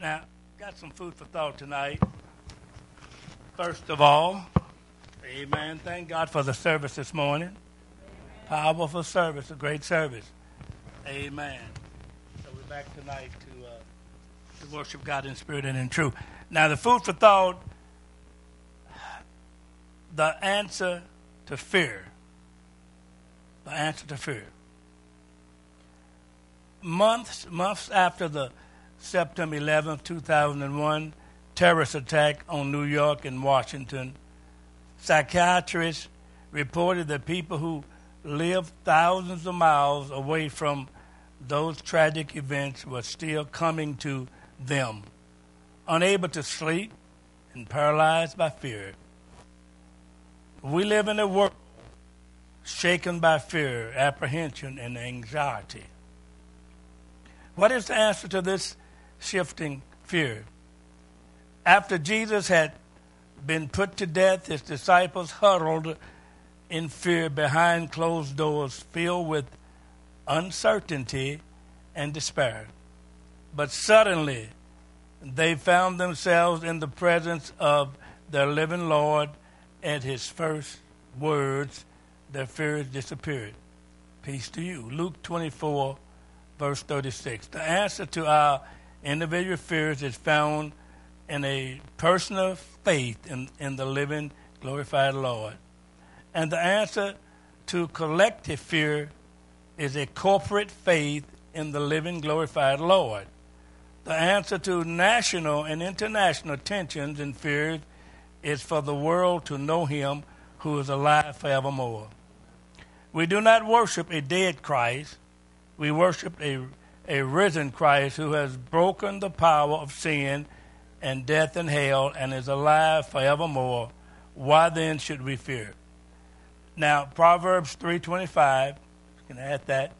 Now, got some food for thought tonight. First of all, amen. Thank God for the service this morning. Powerful service, a great service. Amen. So we're back tonight to, uh, to worship God in spirit and in truth. Now, the food for thought, the answer to fear. The answer to fear. Months, months after the September 11, 2001 terrorist attack on New York and Washington, psychiatrists reported that people who lived thousands of miles away from those tragic events were still coming to them, unable to sleep and paralyzed by fear. We live in a world shaken by fear, apprehension, and anxiety. What is the answer to this shifting fear. After Jesus had been put to death, his disciples huddled in fear behind closed doors, filled with uncertainty and despair. But suddenly, they found themselves in the presence of their living Lord, and his first words, their fears disappeared. Peace to you. Luke 24, verse 36. The answer to our individual fears is found in a personal faith in, in the living, glorified Lord. And the answer to collective fear is a corporate faith in the living, glorified Lord. The answer to national and international tensions and fears is for the world to know Him who is alive forevermore. We do not worship a dead Christ, we worship a a risen Christ who has broken the power of sin and death and hell and is alive forevermore. Why then should we fear? Now, Proverbs 3.25, you can add that.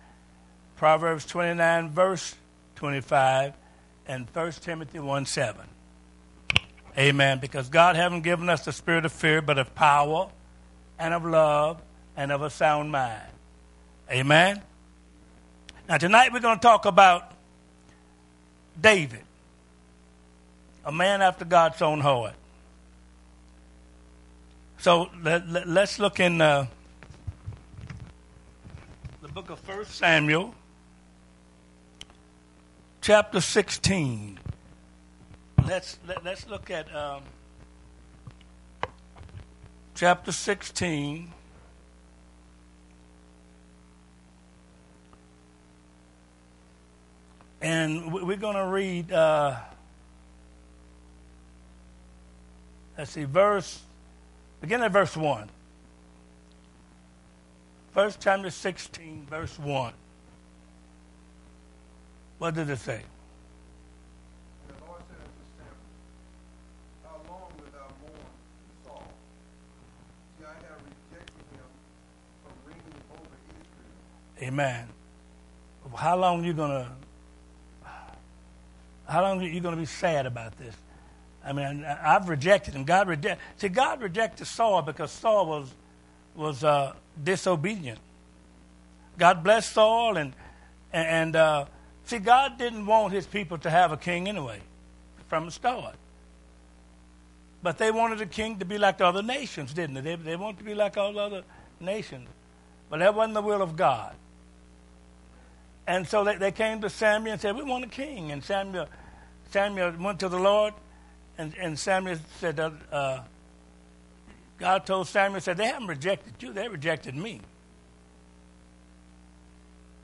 Proverbs 29, verse 25, and 1 Timothy 1, 7. Amen. Because God hasn't given us the spirit of fear, but of power and of love and of a sound mind. Amen. Now, tonight we're going to talk about David, a man after God's own heart. So let, us let, look in uh, the book of 1 Samuel, chapter 16. Let's, let, us let us look at um, chapter 16. And we're going to read, uh, let's see, verse, begin at verse 1. First chapter 16, verse 1. What did it say? Amen. How long are you going to how long are you going to be sad about this? I mean, I've rejected him. God rejected. See, God rejected Saul because Saul was was uh, disobedient. God blessed Saul, and and uh, see, God didn't want His people to have a king anyway, from the start. But they wanted a king to be like the other nations, didn't they? They, they wanted to be like all the other nations, but that wasn't the will of God. And so they, they came to Samuel and said, We want a king. And Samuel, Samuel went to the Lord, and, and Samuel said, uh, God told Samuel, said, They haven't rejected you, they rejected me.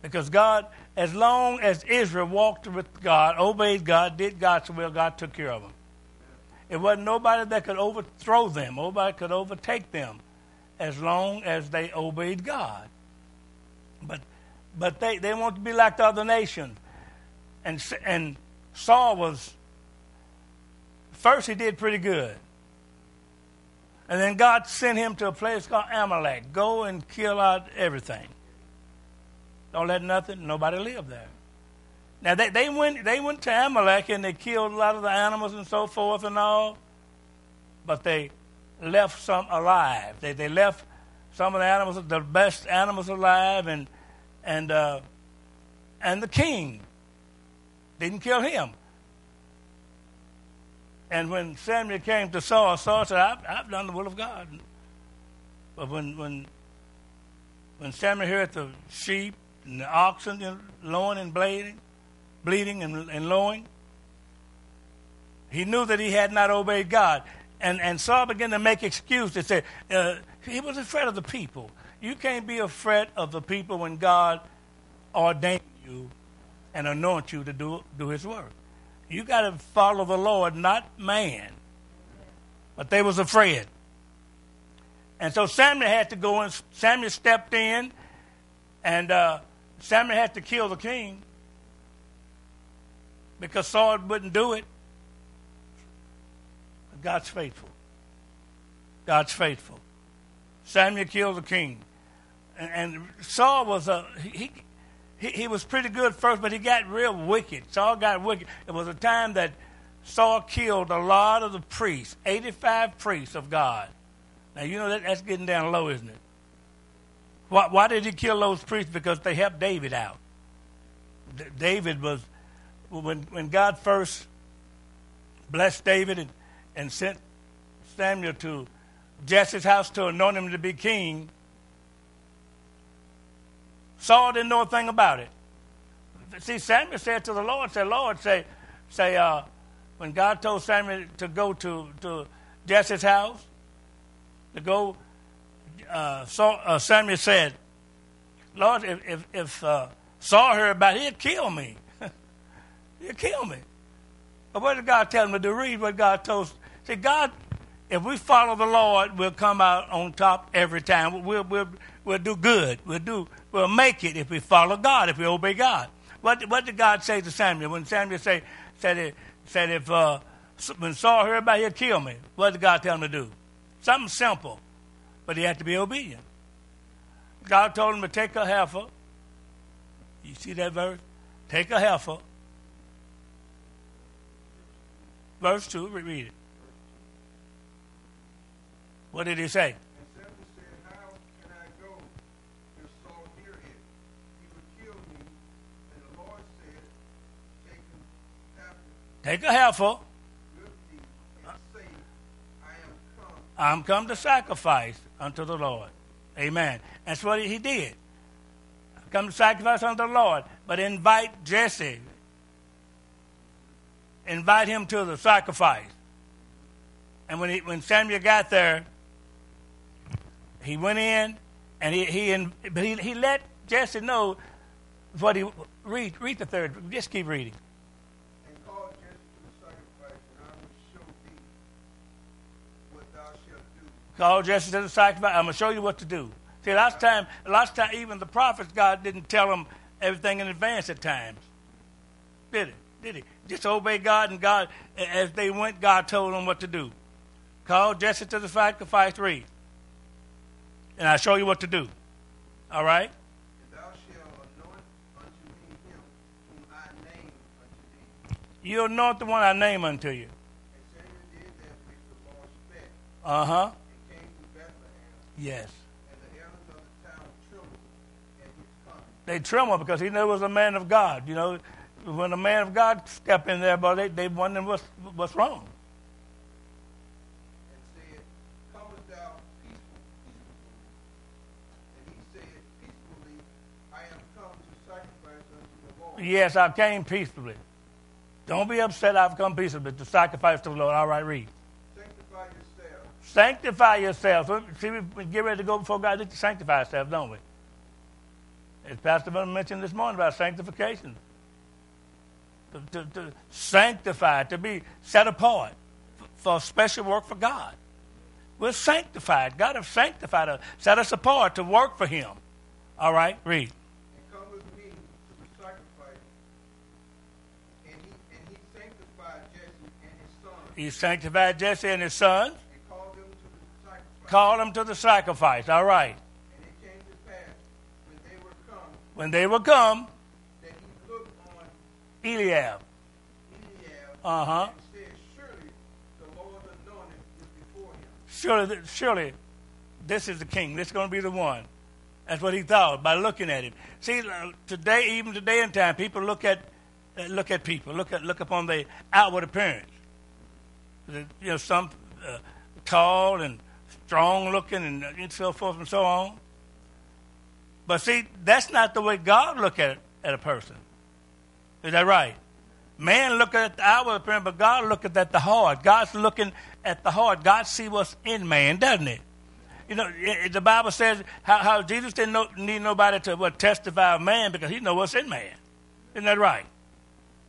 Because God, as long as Israel walked with God, obeyed God, did God's will, God took care of them. It wasn't nobody that could overthrow them, nobody could overtake them as long as they obeyed God. But but they, they want to be like the other nations. And, and Saul was, first he did pretty good. And then God sent him to a place called Amalek. Go and kill out everything. Don't let nothing, nobody live there. Now they, they went they went to Amalek and they killed a lot of the animals and so forth and all, but they left some alive. They they left some of the animals, the best animals alive, and and uh, and the king didn't kill him. And when Samuel came to Saul, Saul said, I've, I've done the will of God. But when, when, when Samuel heard the sheep and the oxen lowing and bleeding, bleeding and, and lowing, he knew that he had not obeyed God. And, and Saul began to make excuses. Say, uh, he was afraid of the people. You can't be afraid of the people when God ordained you and anoint you to do, do his work. You got to follow the Lord, not man. But they was afraid. And so Samuel had to go and Samuel stepped in and uh, Samuel had to kill the king because Saul wouldn't do it. God's faithful. God's faithful. Samuel killed the king. And, and Saul was a, he, he, he was pretty good first, but he got real wicked. Saul got wicked. It was a time that Saul killed a lot of the priests, 85 priests of God. Now, you know that, that's getting down low, isn't it? Why, why did he kill those priests? Because they helped David out. D- David was, when, when God first blessed David and, and sent Samuel to Jesse's house to anoint him to be king, Saul didn't know a thing about it. See, Samuel said to the Lord, "Say, Lord, say, say, uh, when God told Samuel to go to to Jesse's house, to go, uh, Saul, uh, Samuel said, Lord, if if, if uh, Saul heard about it, he'd kill me. he'd kill me. But what did God tell him to? Read what God told. See, God if we follow the Lord, we'll come out on top every time. We'll, we'll, we'll do good. We'll, do, we'll make it if we follow God, if we obey God. What, what did God say to Samuel? When Samuel say, said, it, said if uh, when Saul heard about it, he'd kill me, what did God tell him to do? Something simple, but he had to be obedient. God told him to take a heifer. You see that verse? Take a heifer. Verse 2, read it. What did he say? Take a heifer. I'm come to sacrifice unto the Lord. Amen. That's what he did. Come to sacrifice unto the Lord. But invite Jesse. Invite him to the sacrifice. And when, he, when Samuel got there, he went in and he he he, he let Jesse know what he read read the third. Just keep reading. Call Jesse to the sacrifice. I'm gonna show you what to do. See, last time, last time, even the prophets, God didn't tell them everything in advance at times. Did it? Did he? Just obey God, and God, as they went, God told them what to do. Call Jesse to the sacrifice. three, and I'll show you what to do. All right? You anoint the one I name unto you. Uh huh. Yes. They trembled because he knew it was a man of God. You know, when a man of God stepped in there, but they, they wondered what's, what's wrong. Yes, I came peacefully. Don't be upset I've come peacefully to sacrifice to the Lord. All right, read. Sanctify yourself. See, we get ready to go before God. to sanctify ourselves, don't we? As Pastor Miller mentioned this morning about sanctification. To, to, to sanctify, to be set apart for, for special work for God. We're sanctified. God has sanctified us, set us apart to work for Him. All right, read. He sanctified Jesse and his sons. Called them, to the sacrifice. called them to the sacrifice. All right. And it came to pass when they were come. When they were come. That he looked on Eliab. Eliab. Uh huh. And said, Surely the Lord anointed is before him. Surely, surely, this is the king. This is going to be the one. That's what he thought by looking at him. See, uh, today, even today in time, people look at uh, look at people, look at look upon the outward appearance. You know, some uh, tall and strong looking and, uh, and so forth and so on. But see, that's not the way God look at at a person. Is that right? Man look at the outward appearance, but God look at the heart. God's looking at the heart. God see what's in man, doesn't it? You know, the Bible says how, how Jesus didn't know, need nobody to what, testify of man because he know what's in man. Isn't that right?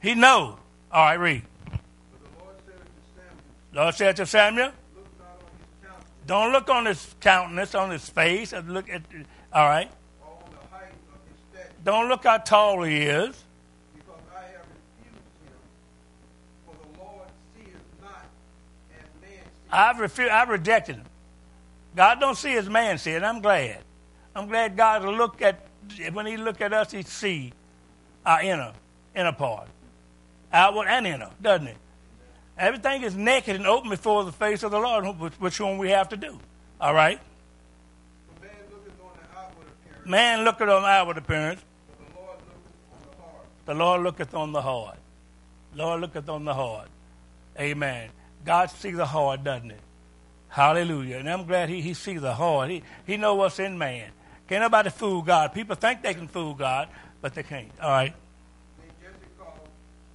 He know. All right, read. Lord said to Samuel, don't look on his countenance, on his face. Look at, all right. Don't look how tall he is. Because I have refused him, for the Lord seeth not as man. I've refused, I've rejected him. God don't see as man see it. I'm glad. I'm glad God will look at when He look at us, He see our inner inner part, outward and inner, doesn't He? Everything is naked and open before the face of the Lord, which, one we have to do. All right. Man looketh on the outward appearance, Man looketh on outward appearance. the Lord looketh on the heart. The Lord looketh on the heart. Lord looketh on the heart. Amen. God sees the heart, doesn't He? Hallelujah. And I'm glad he, he sees the heart. He, he knows what's in man. Can't nobody fool God. People think they can fool God, but they can't. All right. Then Jesse called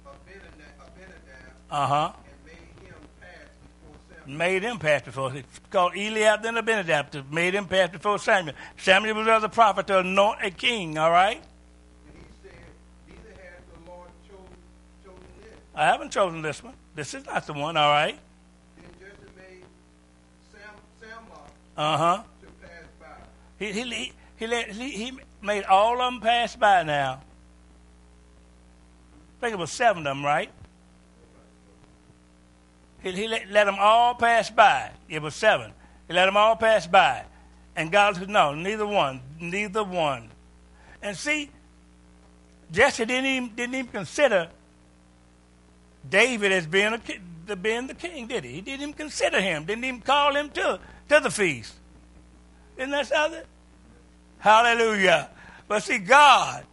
Abinadab, Abinadab Uh huh. and made him pass before Samuel. Made him pass before. He called Eliab then Abinadab made him pass before Samuel. Samuel was as a prophet to anoint a king. All right. And he said, chosen, chosen. I haven't chosen this one. This is not the one. All right. Uh huh. He, he, he, he, let, he, he made all of them pass by now. I think it was seven of them, right? He, he let, let them all pass by. It was seven. He let them all pass by. And God said, no, neither one, neither one. And see, Jesse didn't even, didn't even consider David as being, a, the, being the king, did he? He didn't even consider him, didn't even call him to, to the feast. Isn't that something? Hallelujah. But see, God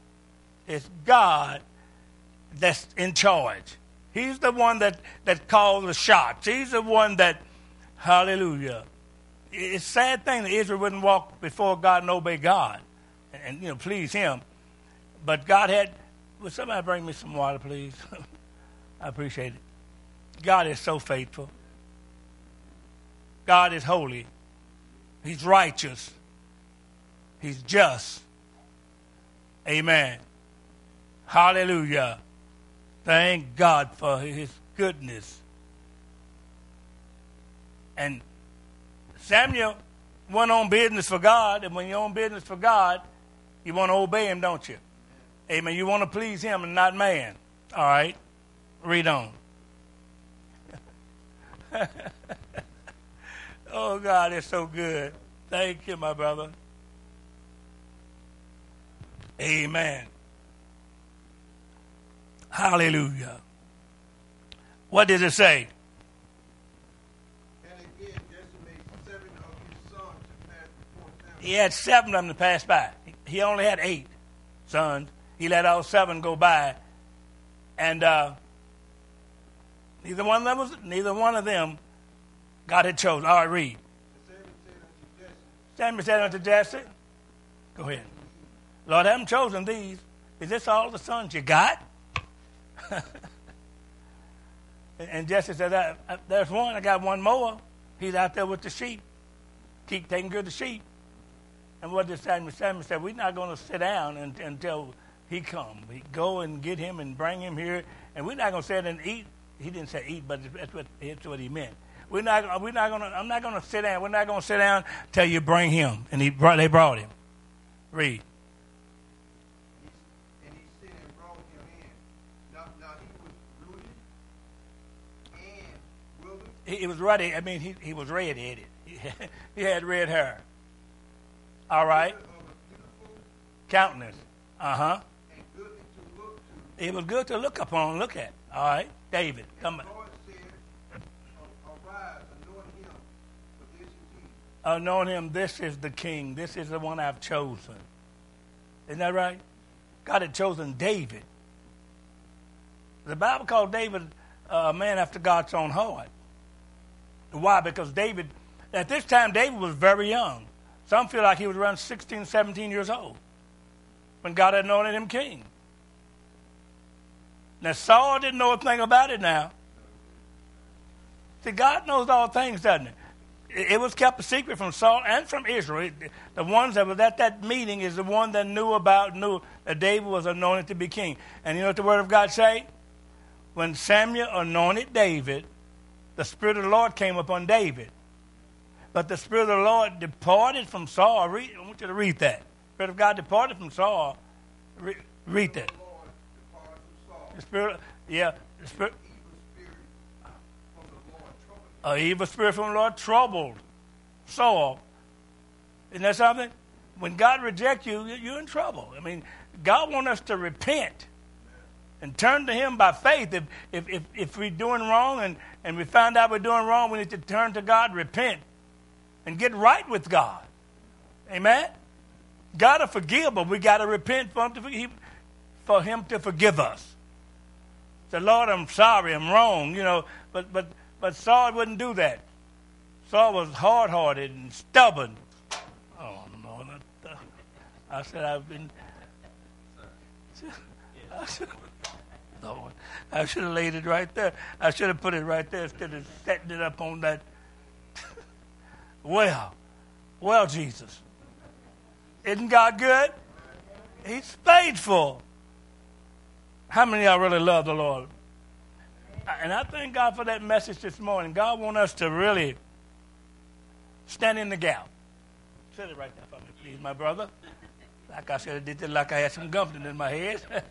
is God that's in charge. He's the one that, that calls the shots. He's the one that, hallelujah. It's a sad thing that Israel wouldn't walk before God and obey God and, and you know, please Him. But God had, would somebody bring me some water, please? I appreciate it. God is so faithful. God is holy. He's righteous. He's just. Amen. Hallelujah. Thank God for his goodness. And Samuel went on business for God, and when you're on business for God, you want to obey him, don't you? Amen. You want to please him and not man. All right. Read on. oh, God it's so good. Thank you, my brother. Amen. Hallelujah. What does it say? Again, Jesse made seven of his sons to pass before Samuel. He had seven of them to pass by. He only had eight sons. He let all seven go by, and uh, neither one of them was neither one of them God had chosen. All right, read. Samuel said unto Jesse, Samuel said unto Jesse, "Go ahead, Lord, I haven't chosen these. Is this all the sons you got?" and Jesse said, "Uh, uh, "There's one. I got one more. He's out there with the sheep. Keep taking care of the sheep." And what did Samuel? Samuel said, "We're not going to sit down un- until he come. We go and get him and bring him here, and we're not going to sit and eat." He didn't say eat, but that's what that's what he meant. We're not. We're not to. I'm not going to sit down. We're not going to sit down till you bring him. And he brought. They brought him. Read. and he sent and brought him in. Now, now he was rooted and withered, He, he was ready. I mean, he he was red-headed. He, he had red hair. All right. Countenance. Uh huh. look to. It was good to look upon, look at. All right, David, come. Said, anoint him, this is. Knowing him, this is the king. This is the one I've chosen. Isn't that right? God had chosen David. The Bible called David uh, a man after God's own heart. Why? Because David, at this time, David was very young. Some feel like he was around 16, 17 years old when God had anointed him king. Now, Saul didn't know a thing about it now. See, God knows all things, doesn't he? It was kept a secret from Saul and from Israel. The ones that was at that meeting is the one that knew about, knew that David was anointed to be king. And you know what the Word of God say? When Samuel anointed David, the Spirit of the Lord came upon David. But the Spirit of the Lord departed from Saul. Read, I want you to read that. The Spirit of God departed from Saul. Read, read that. The Spirit, yeah, the Spirit, an evil spirit from the Lord troubled Saul. Isn't that something? When God rejects you, you're in trouble. I mean, God wants us to repent and turn to Him by faith. If, if, if, if we're doing wrong and, and we find out we're doing wrong, we need to turn to God, repent, and get right with God. Amen? God to forgive, but we got to repent for him to, forgive, for him to forgive us. Say, Lord, I'm sorry, I'm wrong, you know. But, but, but Saul wouldn't do that. Saul was hard hearted and stubborn. Oh, no. I said, I've been. I should, I should have laid it right there. I should have put it right there instead of setting it up on that. well, well, Jesus. Isn't God good? He's faithful. How many y'all really love the Lord? And I thank God for that message this morning. God wants us to really stand in the gap. Say it right there for me, please, my brother. Like I said, I did it like I had some gumping in my head.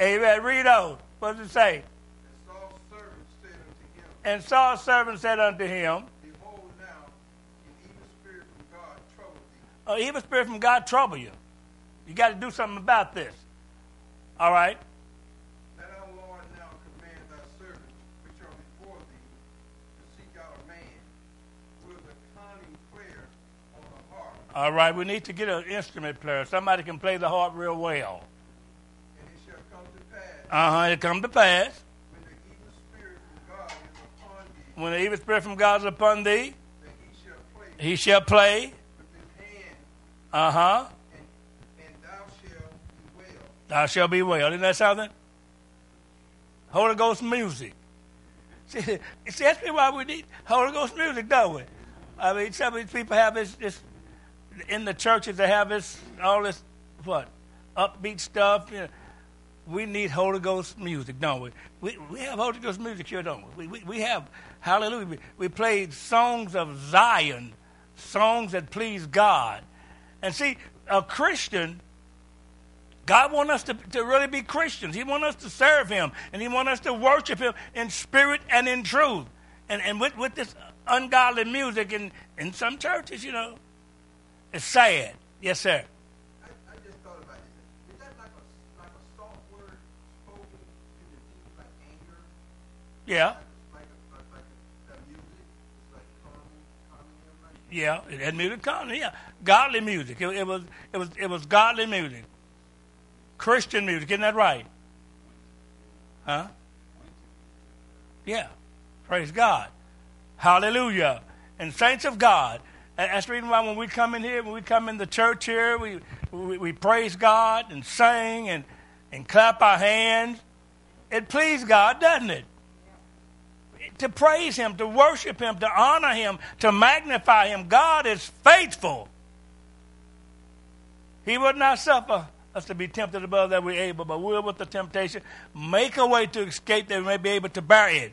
Amen. Read on. What does it say? And Saul's servant said unto him, And Saul's servant said unto him, Behold now, an evil spirit from God troubled thee. An evil spirit from God trouble you. You got to do something about this. All right? Let our Lord now command thy servants which are before thee to seek out a man with a cunning player on the harp, All right, we need to get an instrument player. Somebody can play the harp real well. and it shall come to pass Uh huh. It come to pass when the evil spirit from God is upon thee he shall play Uh huh. and, and thou shalt be well. Thou shalt be well. Isn't that something? Holy Ghost music. See, see, that's why we need Holy Ghost music, don't we? I mean, some of these people have this, this in the churches. They have this all this what upbeat stuff. You know, we need Holy Ghost music, don't we? We we have Holy Ghost music here, don't we? We we, we have Hallelujah. We, we played songs of Zion, songs that please God, and see a Christian. God wants us to, to really be Christians. He wants us to serve Him, and He wants us to worship Him in spirit and in truth. And, and with, with this ungodly music in, in some churches, you know, it's sad. Yes, sir. Like yeah. It had music coming. Yeah, godly music. It, it was it was it was godly music, Christian music. Isn't that right? Huh? Yeah. Praise God. Hallelujah. And saints of God. That's the reason why when we come in here, when we come in the church here, we, we, we praise God and sing and, and clap our hands. It pleases God, doesn't it? To praise Him, to worship Him, to honor Him, to magnify Him. God is faithful. He would not suffer us to be tempted above that we're able, but will with the temptation make a way to escape that we may be able to bear it.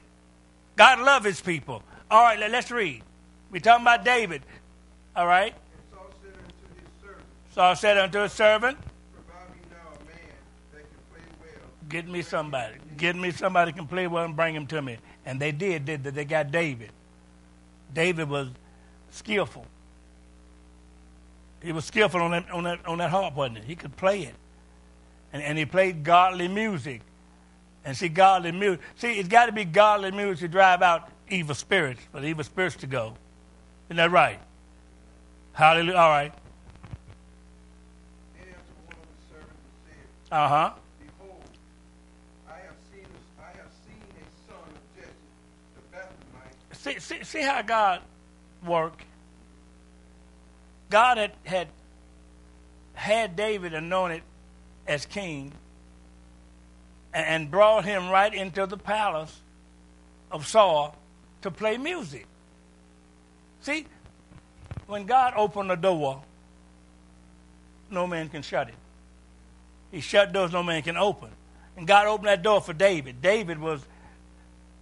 God loves his people. All right, let- let's read. We're talking about David. All right. Saul said unto his servant. Get me somebody. Get me somebody can play well and bring him to me. And they did, did that. They got David. David was skillful. He was skillful on that, on that, on that harp, wasn't he? He could play it. And, and he played godly music. And see, godly music. See, it's got to be godly music to drive out evil spirits, for the evil spirits to go. Isn't that right? Hallelujah. All right. Then answered See, see, see how God worked. God had, had had David anointed as king and brought him right into the palace of Saul to play music. See, when God opened the door, no man can shut it. He shut doors no man can open. And God opened that door for David. David was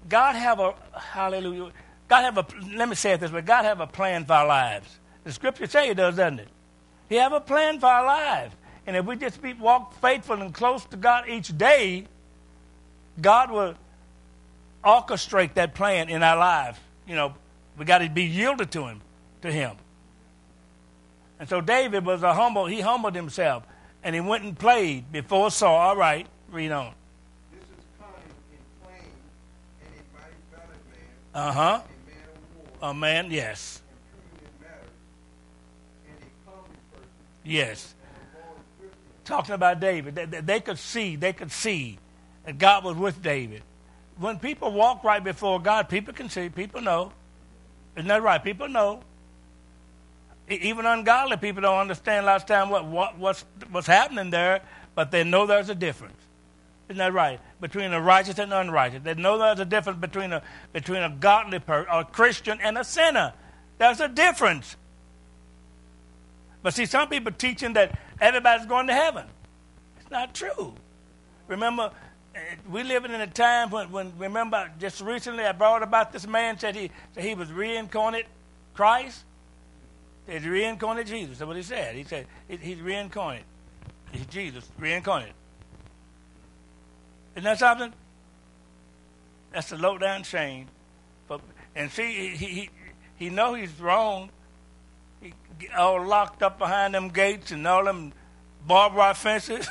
God have a hallelujah. God have a let me say it this way. God have a plan for our lives. The scripture say it does, doesn't it? He have a plan for our lives. And if we just be walk faithful and close to God each day, God will orchestrate that plan in our lives. You know, we got to be yielded to him, to him. And so David was a humble, he humbled himself and he went and played before Saul. All right, read on. This is cunning in plain and a mighty valiant man, Uh huh. A man yes. Yes. Talking about David. They, they- could see, they could see that God was with David. When people walk right before God, people can see, people know. Isn't that right? People know. Even ungodly people don't understand last time what, what what's what's happening there, but they know there's a difference. Isn't that right? Between the righteous and the unrighteous. There's no a difference between a between a godly person, a Christian and a sinner. There's a difference. But see, some people teaching that everybody's going to heaven. It's not true. Remember, eh, we living in a time when, when remember, just recently I brought about this man said he said he was reincarnate Christ. He's reincarnate Jesus. That's what he said. He said he's reincarnate. He's Jesus, reincarnate. Isn't that something? That's a low down shame. But and see, he he he know he's wrong. He all locked up behind them gates and all them barbed wire fences.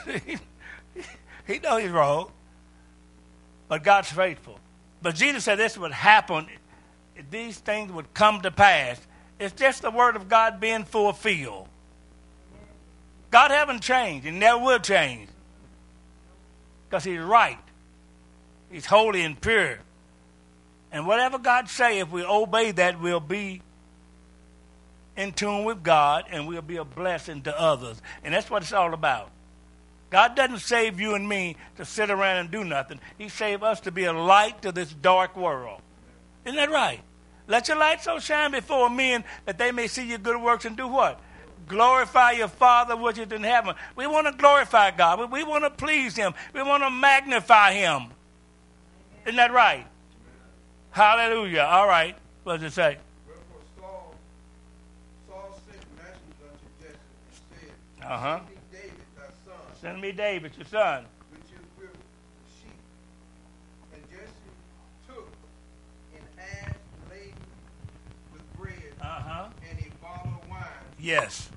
he know he's wrong. But God's faithful. But Jesus said this would happen. These things would come to pass. It's just the word of God being fulfilled. God haven't changed and never will change. Because he's right. He's holy and pure. And whatever God say, if we obey that, we'll be in tune with God and we'll be a blessing to others. And that's what it's all about. God doesn't save you and me to sit around and do nothing. He saved us to be a light to this dark world. Isn't that right? Let your light so shine before men that they may see your good works and do what? Glorify your Father which is in heaven. We want to glorify God. We, want to please Him. We want to magnify Him. Isn't that right? Hallelujah. All right. What does it say? Uh huh. Send me David your son. which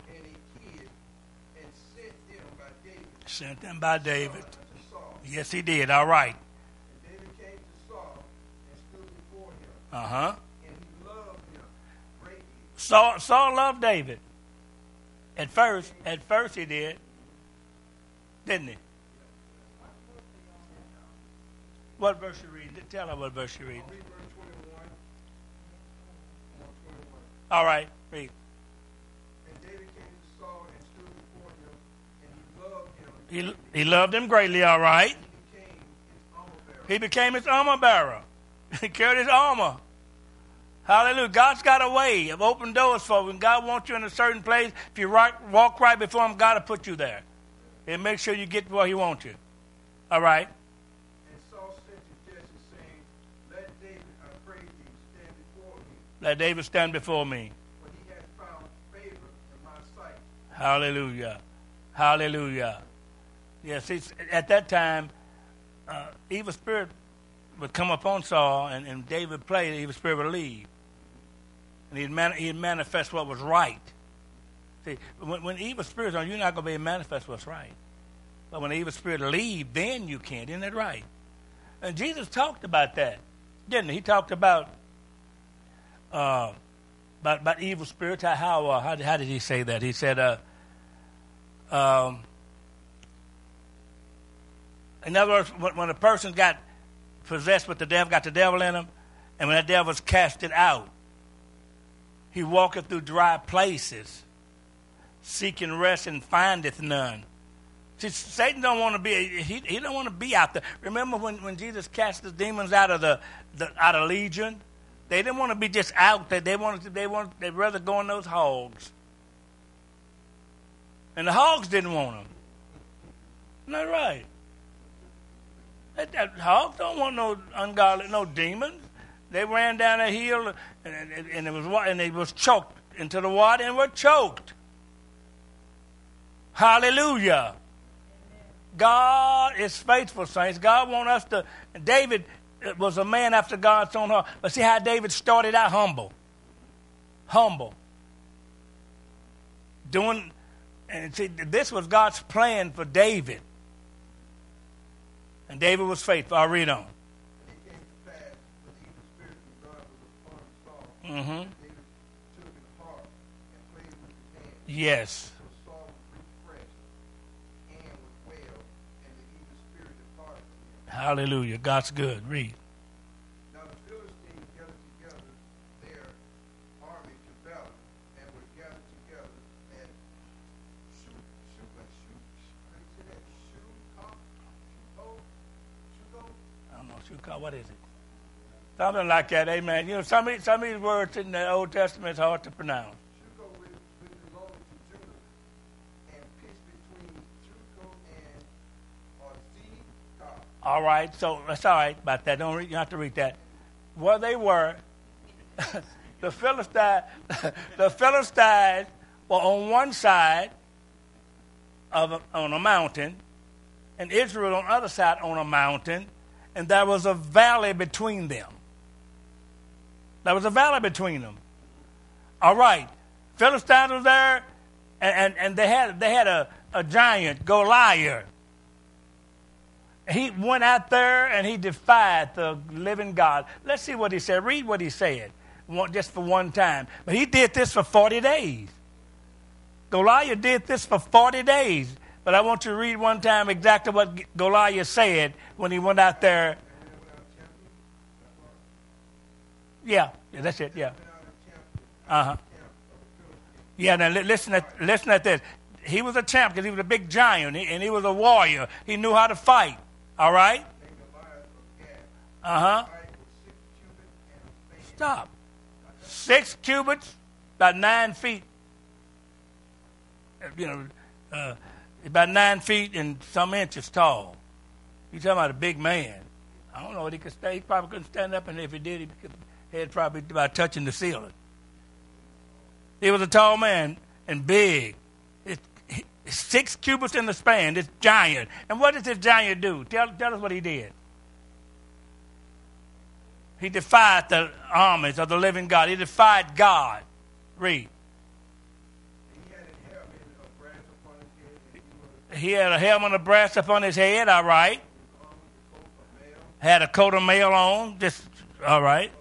Sent them by David. Yes, he did. All right. David came to Saul and stood before him, Uh huh. Saul, Saul loved David. At first, at first he did, didn't he? What verse you read? Tell her what verse you read. Read verse 21. 21. All right, read. He, he loved him greatly. All right. He became his armor bearer. He his armor bearer. he carried his armor. Hallelujah. God's got a way of open doors for you. When God wants you in a certain place, if you right, walk right before him, God will put you there. And make sure you get where he wants you. All right. And Saul said to Jesse, saying, Let David, I pray thee, stand before me, Let David stand before me. for he hath found favor in my sight. Hallelujah. Hallelujah. Yes, it's, at that time, uh, evil spirit would come upon Saul, and, and David played, the evil spirit would leave. And he'd, he'd manifest what was right. See, when, when evil spirits are, you're not going to be able to manifest what's right. But when the evil spirit leave, then you can. Isn't that right? And Jesus talked about that, didn't he? He talked about uh, about, about evil spirits. How how, uh, how, how did he say that? He said, uh, um, in other words, when, a person got possessed with the devil, got the devil in him, And when that devil was casted out, he walketh through dry places, seeking rest and findeth none. See, Satan don't want to be he, he don't want to be out there. Remember when, when Jesus cast the demons out of the, the out of Legion? They didn't want to be just out there. They wanted to, they wanted they'd rather go in those hogs. And the hogs didn't want them. Isn't that right? That, that hogs don't want no ungodly, no demons. They ran down a hill and, and, and it was and they was choked into the water and were choked. Hallelujah. God is faithful, saints. God want us to. David uh, was a man after God's own heart. But see how David started out humble. Humble. Doing, and see, this was God's plan for David. And David was faithful. I'll read on. Mm-hmm. It came to pass when the evil spirit from God was upon Saul. Mm-hmm. David took an harp and played with his hand. Yes. So Saul was refreshed and was well, and the evil spirit departed from him. Hallelujah. God's good. Read. Now the Philistines gathered together their army to battle, and were gathered together at Shu, Shu, Shu, how do you say that? Shu, Shuko, Shuko, I don't know. Shukah, what is it? Something like that. Amen. You know, some of, these- some of these words in the Old Testament is hard to pronounce. Shuko which, which belonged to Judah, and peace between Shuko and Azekah. All right, so that's all right about that. Don't read, you don't have to read that. Where they were, the Philistines, the Philistines were on one side of a, on a mountain, and Israel on the other side on a mountain, and there was a valley between them. There was a valley between them. All right, Philistines was there, and, and, and they had they had a, a giant Goliath he went out there and he defied the living God. Let's see what he said. Read what he said, just for one time. But he did this for 40 days. Goliath did this for 40 days. But I want to read one time exactly what Goliath said when he went out there. Yeah, yeah that's it, yeah. Uh huh. Yeah, now listen at, listen at this. He was a champ because he was a big giant and he was a warrior. He knew how to fight. All right? Uh huh. Stop. Six cubits, about nine feet. Uh, You know, uh, about nine feet and some inches tall. You talking about a big man? I don't know what he could stand. He probably couldn't stand up, and if he did, he could, head probably about touching the ceiling. He was a tall man and big. It, six cubits in the span. This giant. And what did this giant do? Tell, tell us what he did. He defied the armies of the living God. He defied God. Read. He had a helmet of brass upon his head, and he had a helmet of brass upon his head, all right. Had a coat of mail on, just all right.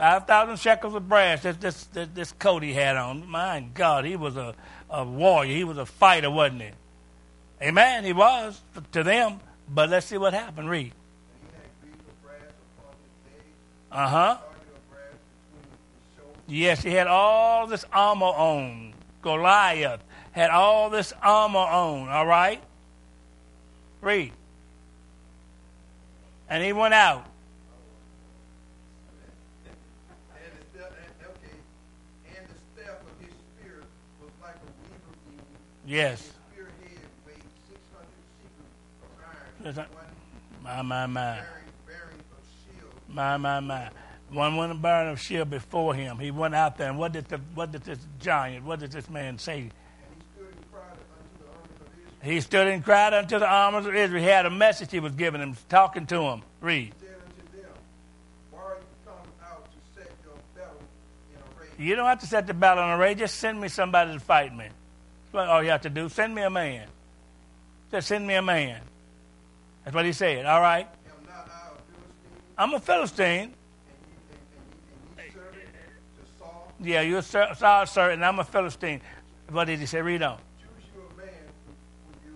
five thousand shekels of brass. This, this this this coat he had on. My God, he was a, a warrior. He was a fighter, wasn't he? Amen. He was to them. But let's see what happened. Read. Uh huh. Yes, he had all this armor on. Goliath had all this armor on, all right? Read. And he went out. and the staff, and, okay, and the staff of his spear was like a weaver beam. Yes. His spearhead weighed six hundred shekels of iron, Yes, I- one My, my, my. bearing, bearing of shield, My, my, my. One went bearing of shield before him. He went out there, and what did, the, what did this giant, what did this man say? he stood and cried unto the armies of Israel, He stood and cried unto the armies of Israel. He had a message he was giving him, talking to him. Read. said unto them, Why are you come out to set your battle in array? You don't have to set the battle in array. Just send me somebody to fight me. That's what all you have to do. Send me a man. Just send me a man. That's what he said. All right. Am not I a Philistine, I'm a Philistine. Yeah, you're a Saul servant, and I'm a Philistine. What did he say? Read on. Choose you a man for, for you,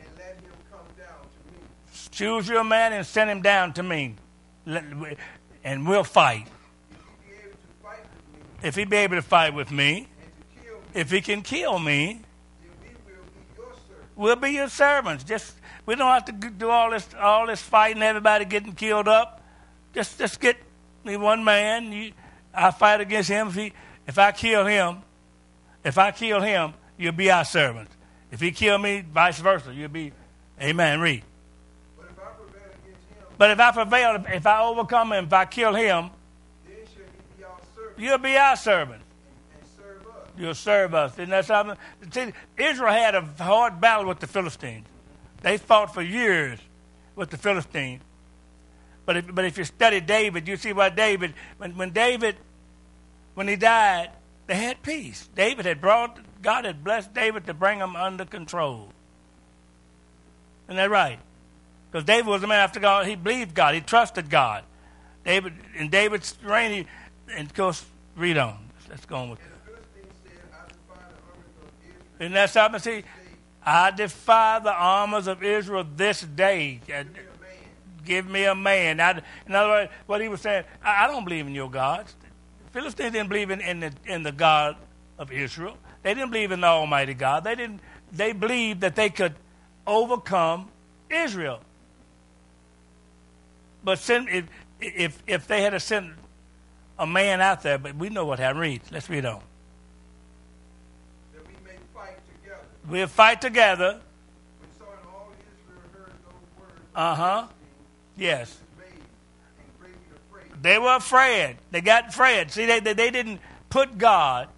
and let him come down to me. Choose your man and send him down to me, Let- and we'll fight. If he be able to fight with me If he be able to fight with me, and to kill me, if he can kill me, we will be your servants. we'll be your servants. Just we don't have to do all this all this fighting, everybody getting killed up. Just just get me one man. You, I fight against him. If he if I kill him, if I kill him, you'll be our servant. If he kill me, vice versa, you'll be. Amen. Read. But if I prevail against him, But if I prevail, if I overcome him, if I kill him, then shall he be our you'll be our servant. and, and serve us. You'll serve us. Isn't that something? See, Israel had a hard battle with the Philistines. They fought for years with the Philistines. But if, but if you study David, you see why David, when, when David, when he died, they had peace. David had brought, God had blessed David to bring them under control. Isn't that right? Because David was a man after God. He believed God. He trusted God. David, in David's reign, he, and of course, read on. Let's go on with And the Philistines said, I defy the armies of Israel. Isn't that something? See, I defy the armors of Israel this day. Be a man. Give me a man. I, in other words, what he was saying, I, I don't believe in your gods. The Philistines didn't believe in, in, the, in the God of Israel. They didn't believe in the Almighty God. They didn't. They believed that they could overcome Israel. But send, if, if if they had to send a man out there, but we know what happened. Read. Let's read on. that we may fight together. We'll fight together. When Saul and all Israel heard those words, Uh huh. Yes. They were afraid. They got afraid. See, they, they, they didn't put God,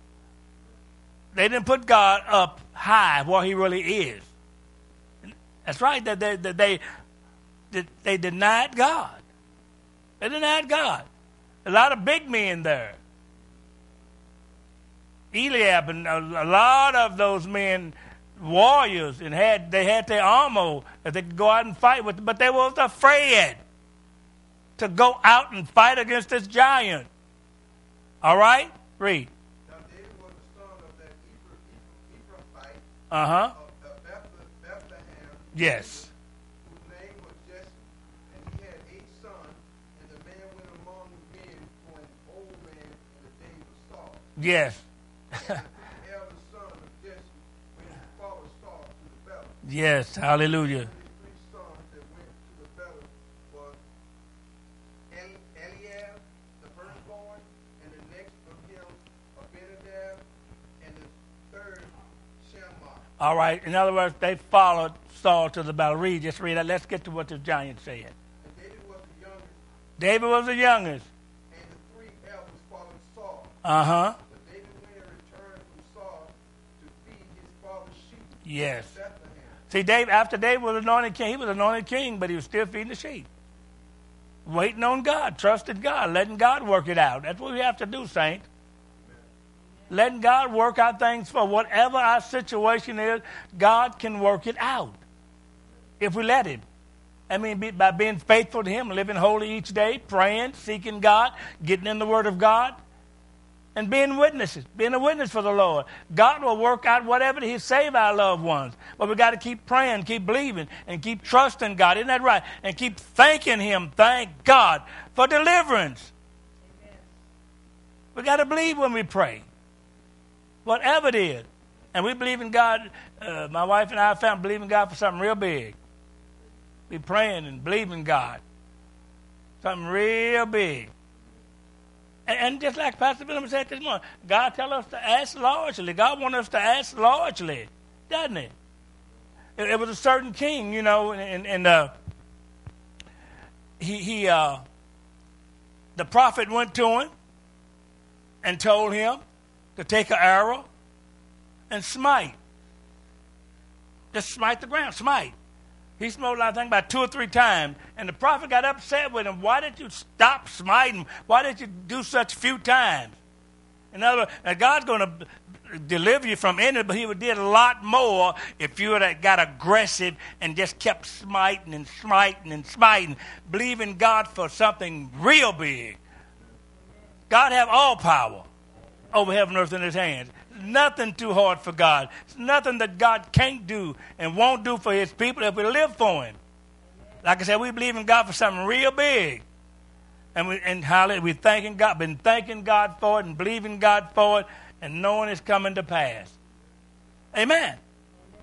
they didn't put God up high where he really is. That's right. That they, they, they denied God. They denied God. A lot of big men there. Eliab and a lot of those men, warriors, and had they had their armor that they could go out and fight with, but they was afraid to go out and fight against this giant. All right? Read. Now David was the son of that Ephra- Ephrathite Uh huh. of the Beth- Bethlehem, Yes. whose third hallelujah. All right. In other words, they followed Saul to the battle. Read. Just read that. Let's get to what the giant said. And David was the youngest, David was the youngest. and the three elders followed Saul. Uh huh. But David went and returned from Saul to feed his father's sheep Yes. See, Dave, after David was anointed king, he was anointed king, but he was still feeding the sheep. Waiting on God, trusting God, letting God work it out. That's what we have to do, saint. Letting God work out things for whatever our situation is, God can work it out if we let Him. I mean, by being faithful to Him, living holy each day, praying, seeking God, getting in the Word of God, and being witnesses, being a witness for the Lord. God will work out whatever He save our loved ones. But we got to keep praying, keep believing, and keep trusting God. Isn't that right? And keep thanking Him. Thank God for deliverance. We got to believe when we pray, whatever it is. And we believe in God. Uh, my wife and I found believing God for something real big. Be praying and believing God, something real big. And, and just like Pastor William said this morning, God tell us to ask largely. God wants us to ask largely, doesn't He? It, it was a certain king, you know, and, and uh, he he uh, the prophet went to him and told him to take an arrow and smite. Just smite the ground, smite. He smote, I think, about two or three times. And the prophet got upset with him. Why did you stop smiting? Why did you do such few times? In other words, God's going to deliver you from any, but He would did a lot more if you would have got aggressive and just kept smiting and smiting and smiting, believing God for something real big. God have all power over heaven and earth in His hands. Nothing too hard for God. It's nothing that God can't do and won't do for His people if we live for Him. Like I said, we believe in God for something real big. And we and hallelujah, we thanking God, been thanking God for it and believing God for it and knowing it's coming to pass. Amen.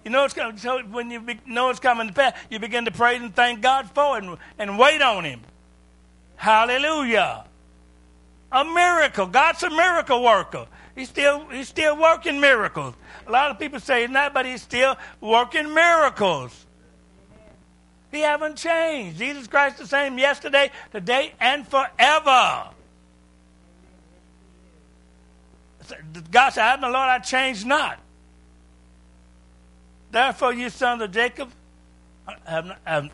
You know it's coming. So when you be, know it's coming to pass, you begin to praise and thank God for it and, and wait on Him. Hallelujah. A miracle. God's a miracle worker. He's still He's still working miracles. A lot of people say not, but He's still working miracles. He haven't changed. Jesus Christ the same yesterday, today, and forever. God said, I am the Lord, I change not. Therefore, you sons of Jacob,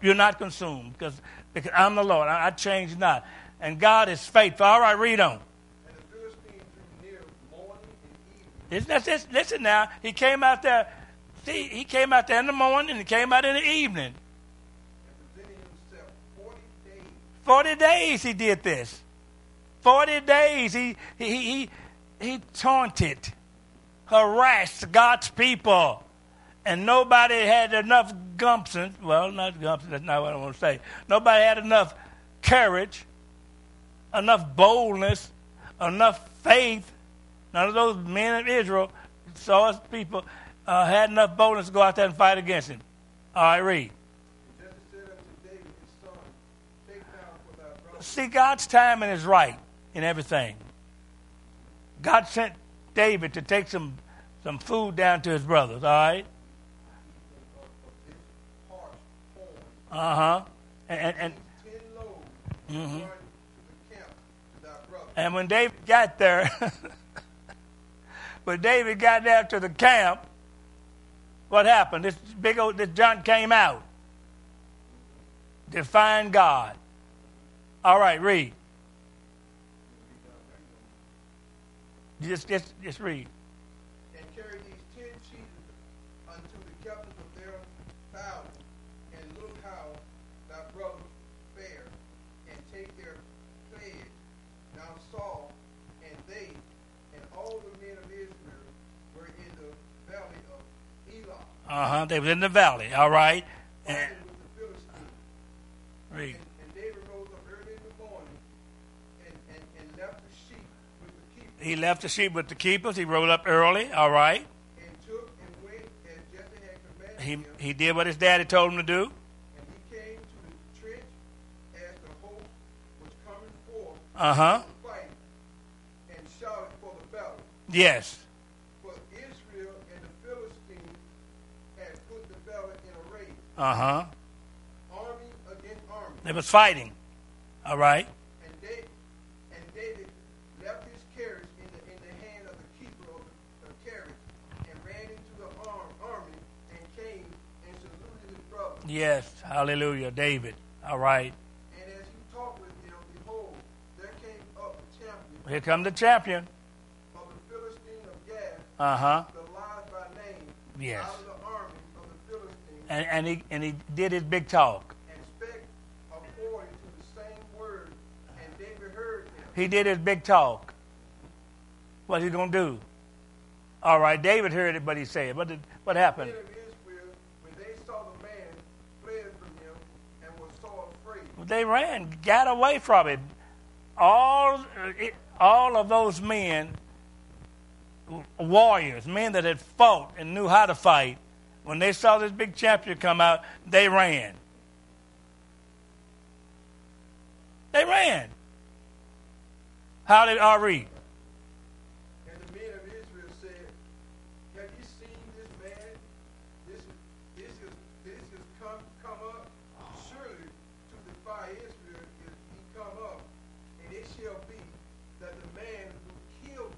you're not consumed because, because I'm the Lord. I, I change not. And God is faithful. All right, read on. Listen, listen, listen now. He came out there. See, he came out there in the morning and he came out in the evening. 40 days he did this. 40 days he, he, he, he taunted, harassed God's people. And nobody had enough gumption. Well, not gumption, that's not what I want to say. Nobody had enough courage, enough boldness, enough faith. None of those men of Israel, Saul's people, uh, had enough boldness to go out there and fight against him. All right, read. See, God's timing is right in everything. God sent David to take some, some food down to his brothers, all right? Uh huh. And, and, mm-hmm. And when David got there, when David got there to the camp, what happened? This big old this John came out. Define God. All right, read. Just, just, just read. Uh huh. They were in the valley. All right. And, read. He left the sheep with the keepers. He rode up early. All right. And took and went as Jesse had commanded He him. he did what his daddy told him to do. And he came to the trench as the host was coming forth Uh huh. to fight, and shouted for the battle. Yes. For Israel and the Philistines had put the battle in array, Uh huh. army against army. They was fighting. All right. And David, and David left his carriage in the in the hand of the keeper of the, the carriage, and ran into the arm, army, and came and saluted his brother. Yes. Hallelujah. David. All right. And as he talked with him, behold, there came up the champion Here come the champion. of the Philistine of Gath, Uh huh. Goliath by name, Yes. out of the army of the Philistines, And, and he and he did his big talk. and spake according to the same word, and David heard him. He did his big talk. What's he gonna do? All right. David heard it, but he said, "What did what happened?" men of Israel, when they saw the man, fled from him, and were so afraid. They ran, got away from him. All, it, all of those men, warriors, men that had fought and knew how to fight, when they saw this big champion come out, they ran. They ran. How did I read? And the men of Israel said, Have you seen this man? This is this is this is come come up. Surely to defy Israel is he come up, and it shall be that the man who killed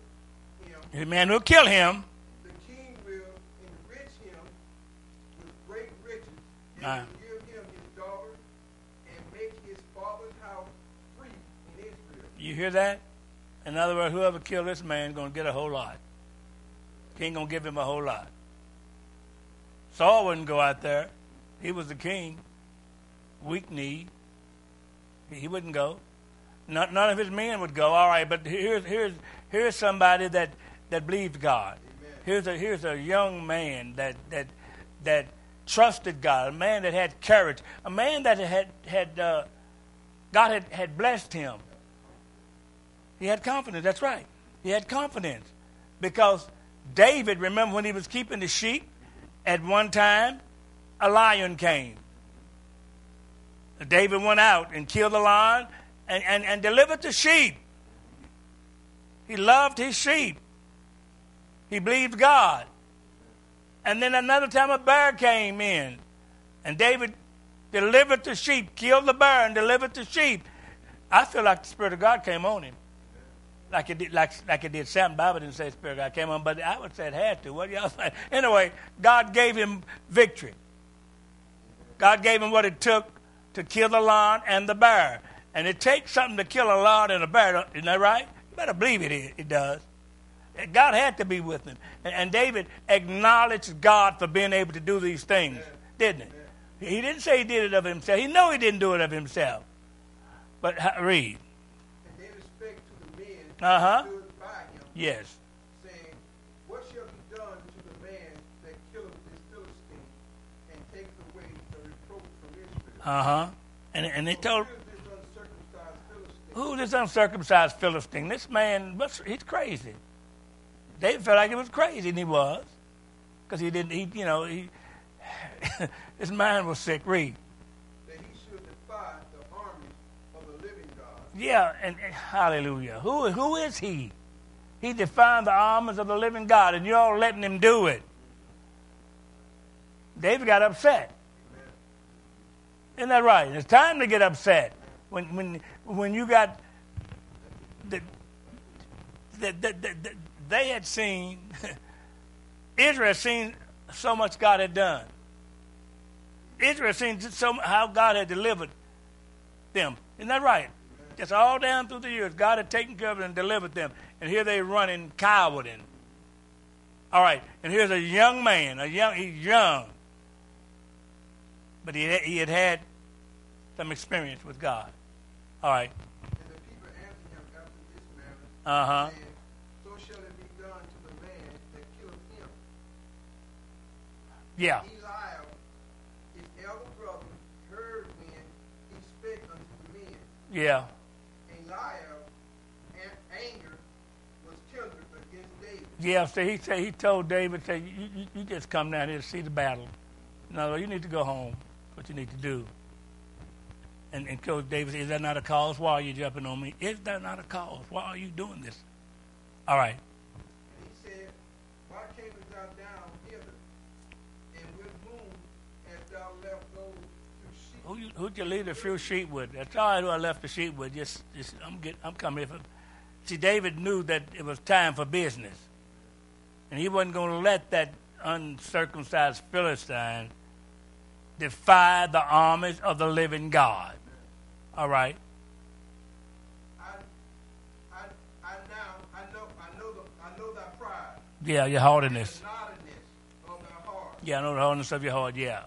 him, The man who killed him. the king will enrich him with great riches, and Ah. will give him his daughter, and make his father's house free in Israel. You hear that? In other words, whoever killed this man going to get a whole lot. King going to give him a whole lot. Saul wouldn't go out there. He was the king. Weak knee. He wouldn't go. None, none of his men would go. All right, but here's here's here's somebody that that believed God. Here's a here's a young man that that that trusted God, a man that had courage, a man that had, had uh, God had, had blessed him. He had confidence. That's right. He had confidence. Because David, remember when he was keeping the sheep, at one time, a lion came. David went out and killed the lion and, and, and delivered the sheep. He loved his sheep. He believed God. And then another time a bear came in, and David delivered the sheep, killed the bear, and delivered the sheep. I feel like the Spirit of God came on him. Like it did, like, like it did Sam. Bible didn't say Spirit of God came on, but I would say it had to. What y'all say? Anyway, God gave him victory. God gave him what it took to kill the lion and the bear. And it takes something to kill a lion and a bear, isn't that right? You better believe it, it does. God had to be with him. And, and David acknowledged God for being able to do these things, didn't he? He didn't say he did it of himself. He know he didn't do it of himself. But read. And David spake to the men Uh-huh. who stood by him, Yes. saying, What shall be done to the man that killeth this Philistine, and taketh away the reproach from Israel? Uh huh. And and they told this uncircumcised Philistine? who this uncircumcised Philistine? This man, what's- he's crazy. David felt like he was crazy, and he was, because he didn't. He, you know, he his mind was sick. Read. That he should defy the armies of the living God. Yeah, and, and hallelujah. Who who is he? He defined the armies of the living God, and you're all letting him do it. David got upset. Isn't that right? It's time to get upset when when when you got the, the, the, the, the they had seen Israel had seen so much God had done. Israel had seen so how God had delivered them. Isn't that right? Just all down through the years, God had taken care of them and delivered them. And here they run running, cowarding. All right, and here's a young man, a young, he's young, but he had, he had had some experience with God. All right, And the people answered him after this manner, uh huh. saying, So shall it be done to the man that killeth him. Yeah, Eliab, his elder brother, heard when he spake unto the men. yeah, Eliab, an- anger was kindled against David. yeah. So he said he told David, "Say you, you, you just come down here to see the battle. No, you need to go home. What you need to do." And, and Coach David said, "Is that not a cause? Why are you jumping on me? Is that not a cause? Why are you doing this?" All right. Who you, who'd you leave the few sheep with? That's all. Who I left the sheep with. Just, just I'm get, I'm coming here. For, see, David knew that it was time for business, and he wasn't going to let that uncircumcised Philistine defy the armies of the living God. All right. I, I, I now, I know, I know, I know thy pride, Yeah, your and haughtiness. the naughtiness of thy heart. Yeah, I know the hardness of your heart. Yeah.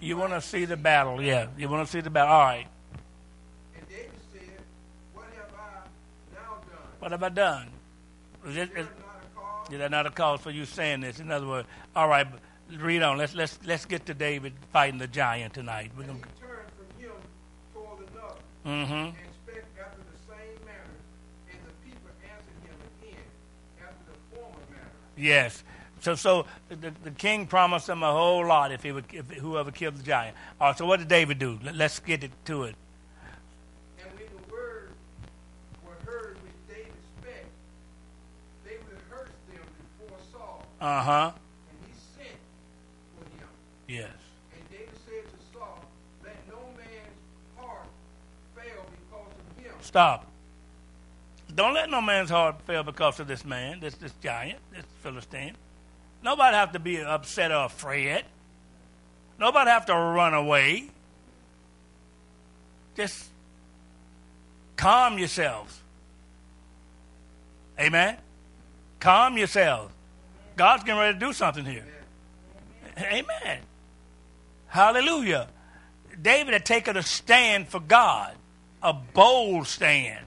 You want to see the battle. Yeah. You want to see the battle. All right. And David said, What have I now done? What have I done? Is it, Is is, there not a cause? Is that not a cause for you saying this? In other words, all right, read on. Let's let's let's get to David fighting the giant tonight. We're gonna. he turned from him toward another, Mm-hmm. and spake after the same manner, and the people answered him again after the former manner. Yes. So so the, the king promised him a whole lot if he would if whoever killed the giant. All right. So what did David do? Let, let's get it to it. And when the words were heard which David spake, they rehearsed them before Saul, Uh huh. and he sent for him. Yes. And David said to Saul, Let no man's heart fail because of him. Stop. Don't let no man's heart fail because of this man, this this giant, this Philistine. Nobody have to be upset or afraid. Nobody have to run away. Just calm yourselves. Amen. Calm yourselves. God's getting ready to do something here. Amen. Hallelujah. David had taken a stand for God, a bold stand.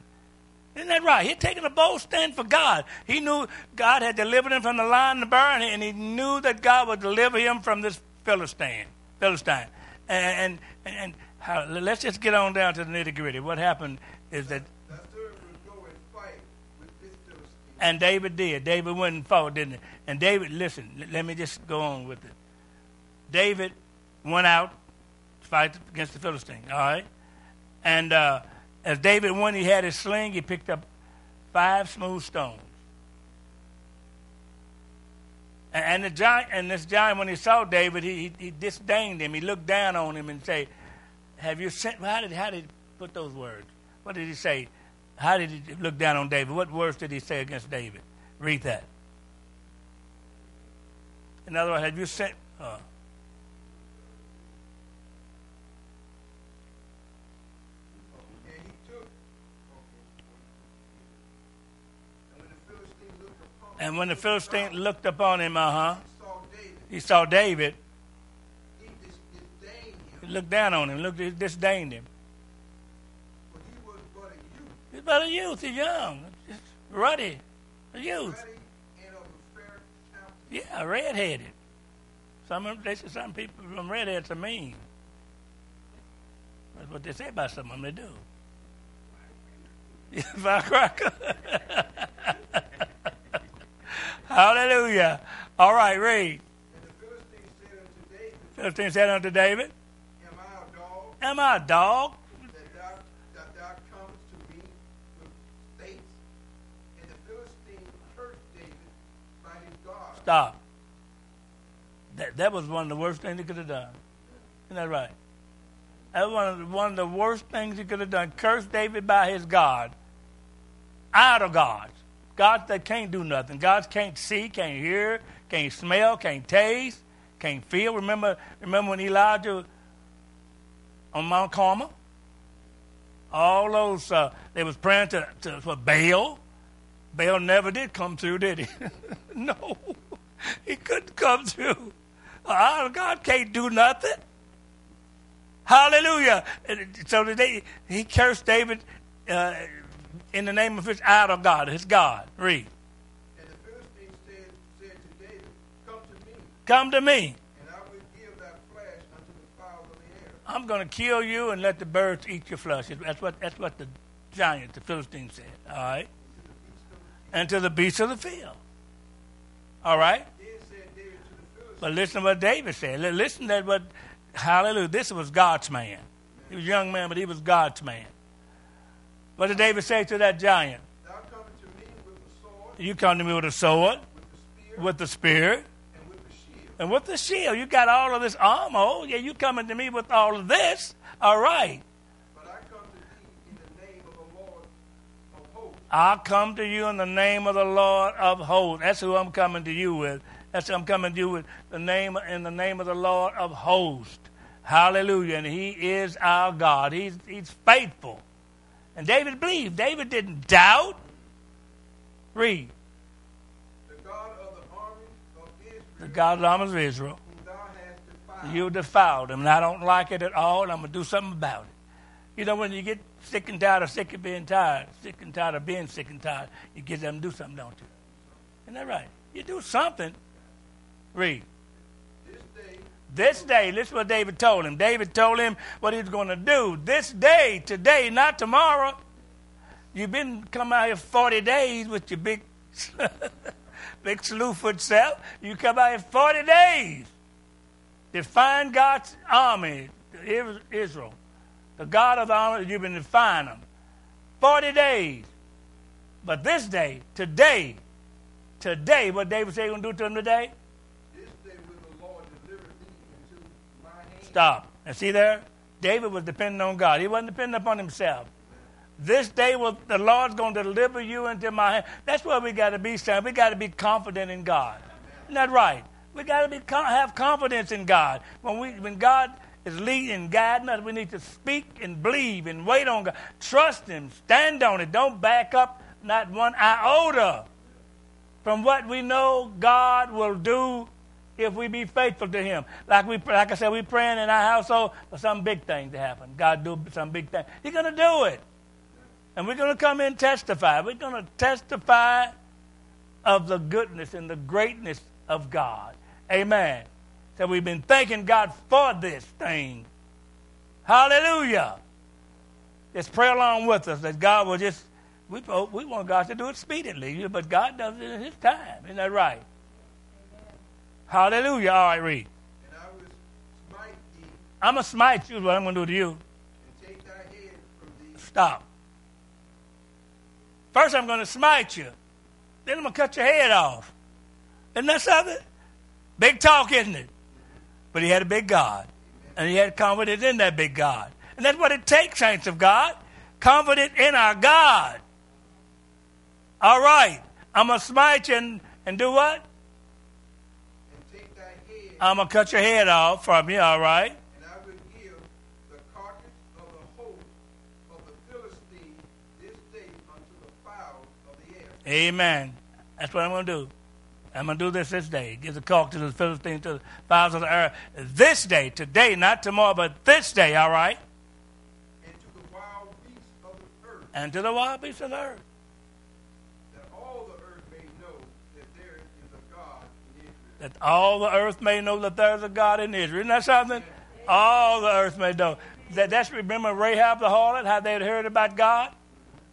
Isn't that right? He'd taken a bold stand for God. He knew God had delivered him from the lion and the bear, and he knew that God would deliver him from this Philistine. Philistine. And, and, and how, let's just get on down to the nitty gritty. What happened is that. And David did. David went and fought, didn't he? And David, listen, let me just go on with it. David went out to fight against the Philistine, all right? And uh, as David went, he had his sling, he picked up five smooth stones. And, the giant, and this giant, when he saw David, he, he, he disdained him. He looked down on him and said, have you sent, how did, how did he put those words? What did he say? How did he look down on David? What words did he say against David? Read that. In other words, have you sent, uh, And when the Philistine looked upon him, uh huh, he saw David. He looked down on him, looked, disdained him. He's but a youth, he's young, just ruddy, a youth. Yeah, redheaded. Some of them, they say some people from redheads are mean. That's what they say about some of them. They do. Firecracker. Hallelujah. All right, read. And the Philistine said unto David, Philistine said unto David, Am I a dog Am I a dog? that thou, that thou comest to me with stakes? And the Philistine cursed David by his God. Stop. That, that was one of the worst things he could have done. Isn't that right? That was one of, the, one of the worst things he could have done. Curse David by his God. Idol gods. God that can't do nothing. God can't see, can't hear, can't smell, can't taste, can't feel. Remember, remember when Elijah on Mount Carmel? All those uh, they was praying to, to, for Baal. Baal never did come through, did he? no, he couldn't come through. Uh, God can't do nothing. Hallelujah. So they, he cursed David. Uh, in the name of his idol God, his God. Read. And the Philistine said, said to David, Come to me, Come to me. and I will give thy flesh unto the fowls of the air, I'm going to kill you and let the birds eat your flesh. That's what, that's what the giant, the Philistine said. All right? And to the beasts of the field. All right? then said David to the Philistine, But listen to what David said. Listen to what, hallelujah, this was God's man. He was a young man, but he was God's man. What did David say to that giant? Thou comest to me with the sword, You come to me with a sword, with the spear, with the spear, and with the shield. and with the shield. You got all of this armor. Oh, yeah, you coming to me with all of this. All right. But I come to thee in the name of the Lord of hosts, I'll come to you in the name of the Lord of hosts. That's who I'm coming to you with. That's who I'm coming to you with. The name in the name of the Lord of hosts. Hallelujah. And he is our God. He's he's faithful. And David believed. David didn't doubt. Read. the God of the armies of Israel, The God of the armies of Israel. whom thou hast defied. You defiled him, and I don't like it at all. I'm going to do something about it. You know, when you get sick and tired of sick of being tired, sick and tired of being sick and tired, you get them to do something, don't you? Isn't that right? You do something. Read. This day This is what David told him. David told him what he was going to do. This day, today, not tomorrow. You've been come out here 40 days with your big, big slewfoot self. You come out here 40 days. Define God's army, Israel. The God of the army, you've been defying them. 40 days. But this day, today, today, what David said he's going to do to them today? This day will the Lord deliver thee into my hand. Stop. And see there? David was depending on God. He wasn't depending upon himself. This day will the Lord's going to deliver you into my hand. That's where we got to be, son. We got to be confident in God. Isn't that right? We got to be have confidence in God. When we when God is leading and guiding us, we need to speak and believe and wait on God. Trust Him. Stand on it. Don't back up not one iota from what we know God will do if we be faithful to Him. Like we, like I said, we praying in our household for some big thing to happen. God do some big thing. He's going to do it. And we're going to come in and testify. We're going to testify of the goodness and the greatness of God. Amen. So we've been thanking God for this thing. Hallelujah. Just pray along with us that God will just, we, we want God to do it speedily, but God does it in His time. Isn't that right? Hallelujah. All right, read. And I will smite thee. I'm going to smite you, what I'm going to do to you. And take thy head from thee. Stop. First, I'm going to smite you. Then I'm going to cut your head off. Isn't that something? Big talk, isn't it? But he had a big God. And he had confidence in that big God. And that's what it takes, saints of God. Confidence in our God. All right. I'm going to smite you and, and do what? And take thy head. I'm going to cut your head off from you, all right? And I will give the carcass of the host of the Philistines this day unto the fowls of the air. Amen. That's what I'm going to do. I'm going to do this this day. Give the carcass of the Philistines, to the fowls of the earth. This day, today, not tomorrow, but this day, all right? And to the wild beasts of the earth. And to the wild beasts of the earth. And to the wild beasts of the earth. That all the earth may know that there is a God in Israel. That all the earth may know that there's a God in Israel. Isn't that something? All the earth may know. That, that's remember Rahab the harlot, how they'd heard about God?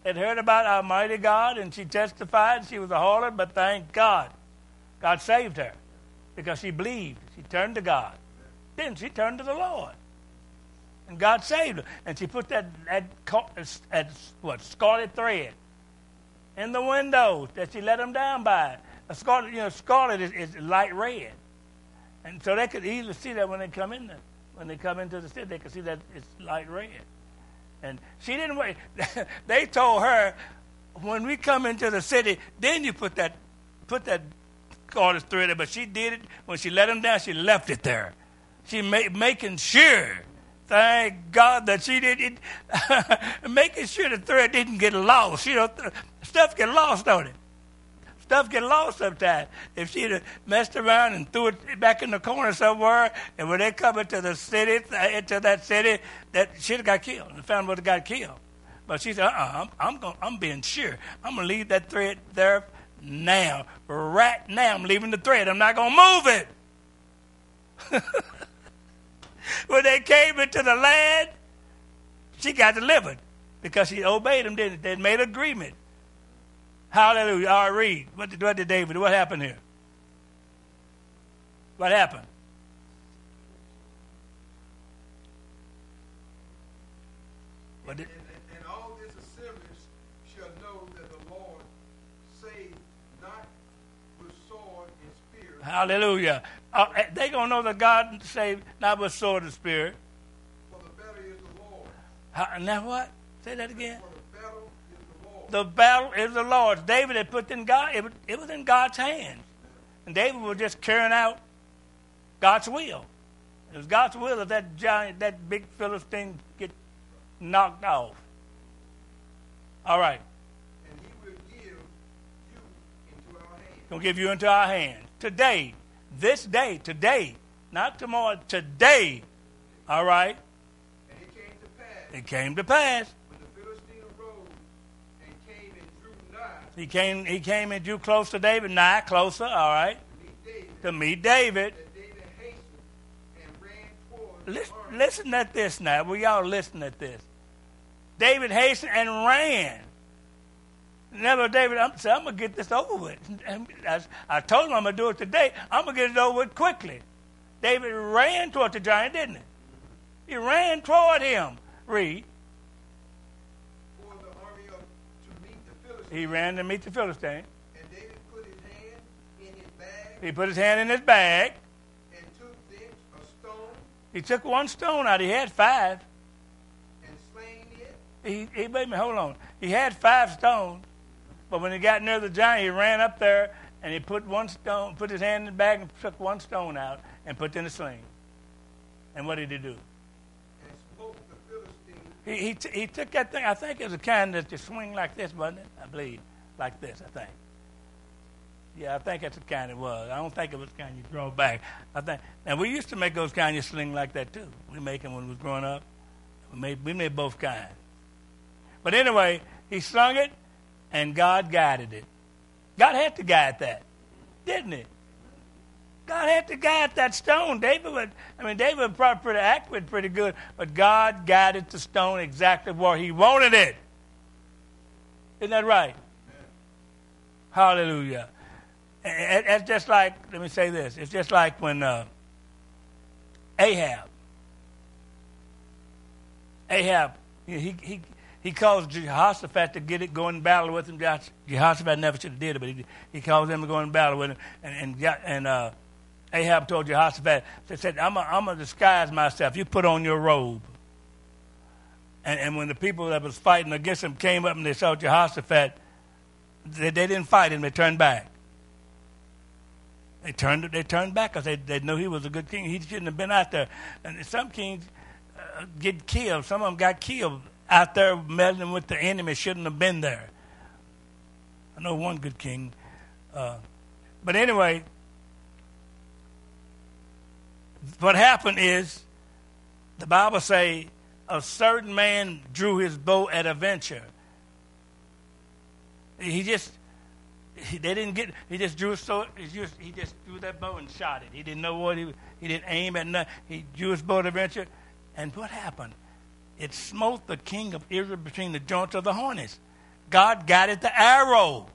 They'd heard about Almighty God, and she testified she was a harlot, but thank God. God saved her because she believed. She turned to God. Then she turned to the Lord. And God saved her. And she put that, that, that what, scarlet thread in the window that she let him down by. A scarlet, you know, scarlet is, is light red. And so they could easily see that when they come in there. When they come into the city, they could see that it's light red. And she didn't wait. they told her, when we come into the city, then you put that put that scarlet thread there. But she did it when she let him down. She left it there. She made making sure. Thank God that she did it, making sure the thread didn't get lost. You know, stuff get lost on it. Stuff get lost sometimes. If she'd have messed around and threw it back in the corner somewhere, and when they come into the city, uh, into that city, that she'd have got killed. The family would have got killed. But she said, uh-uh, I'm, I'm, going, I'm being sure. I'm going to leave that thread there now. Right now, I'm leaving the thread. I'm not going to move it. when they came into the land, she got delivered because she obeyed them, didn't They made agreement. Hallelujah. All right, read. What did, what did David What happened here? What happened? What did, And, and, and all this assembly shall know that the Lord saved not with sword and spear, hallelujah. Uh, they going to know that God saved not with sword and spirit. for the battle is the Lord. How, now what? Say that again. For the battle is the battle is the Lord's. David had put in God, it was, it was in God's hands. And David was just carrying out God's will. It was God's will that that giant, that big Philistine get knocked off. All right. and he will give you into our hands. Gonna give you into our hands. Today, this day, today, not tomorrow, today. All right. And it came to pass, It came to pass. when the Philistine arose and came and drew nigh He came he came and drew close to David, nigh, closer, all right, to meet David, to meet David. that David hastened and ran toward Listen, listen at this now. We all listen at this. David hastened and ran. Never, David, I'm, said, I'm going to get this over with. And I, I told him I'm going to do it today. I'm going to get it over with quickly. David ran toward the giant, didn't he? He ran toward him. Read. He ran to meet the Philistine. And David put his hand in his bag He put his hand in his bag. and took thence a stone He took one stone out. He had five. and slain it, He, he wait a minute, hold on. He had five stones, but when he got near the giant, he ran up there and he put one stone, put his hand in the bag and took one stone out and put it in the sling. And what did he do? He, he, t- he took that thing, I think it was a kind that you swing like this, wasn't it? I believe. Like this, I think. Yeah, I think that's the kind it was. I don't think it was the kind you throw back. I think, and we used to make those kind you sling like that too. We make them when we was growing up. We made, we made both kinds. But anyway, He slung it, and God guided it. God had to guide that, didn't he? God had to guide that stone. David would, I mean, David was probably pretty accurate, pretty good, but God guided the stone exactly where he wanted it. Isn't that right? Hallelujah. It's just like, let me say this. It's just like when uh, Ahab, Ahab, he, he, he caused Jehoshaphat to get it, go in battle with him. Jehoshaphat never should have did it, but he, he caused him to go in battle with him. And, and, and uh, Ahab told Jehoshaphat, they said, I'm going to disguise myself. You put on your robe. And, and when the people that was fighting against him came up and they saw Jehoshaphat, they, they didn't fight him, they turned back. They turned, they turned back because they, they knew he was a good king. He shouldn't have been out there. And some kings uh, get killed. Some of them got killed out there meddling with the enemy, shouldn't have been there. I know one good king. Uh, but anyway, what happened is the Bible say a certain man drew his bow at a venture. He just he, they didn't get. He just drew so he just he just threw that bow and shot it. He didn't know what he he didn't aim at nothing. He drew his bow at a venture, and what happened? It smote the king of Israel between the joints of the horns. God guided the arrow.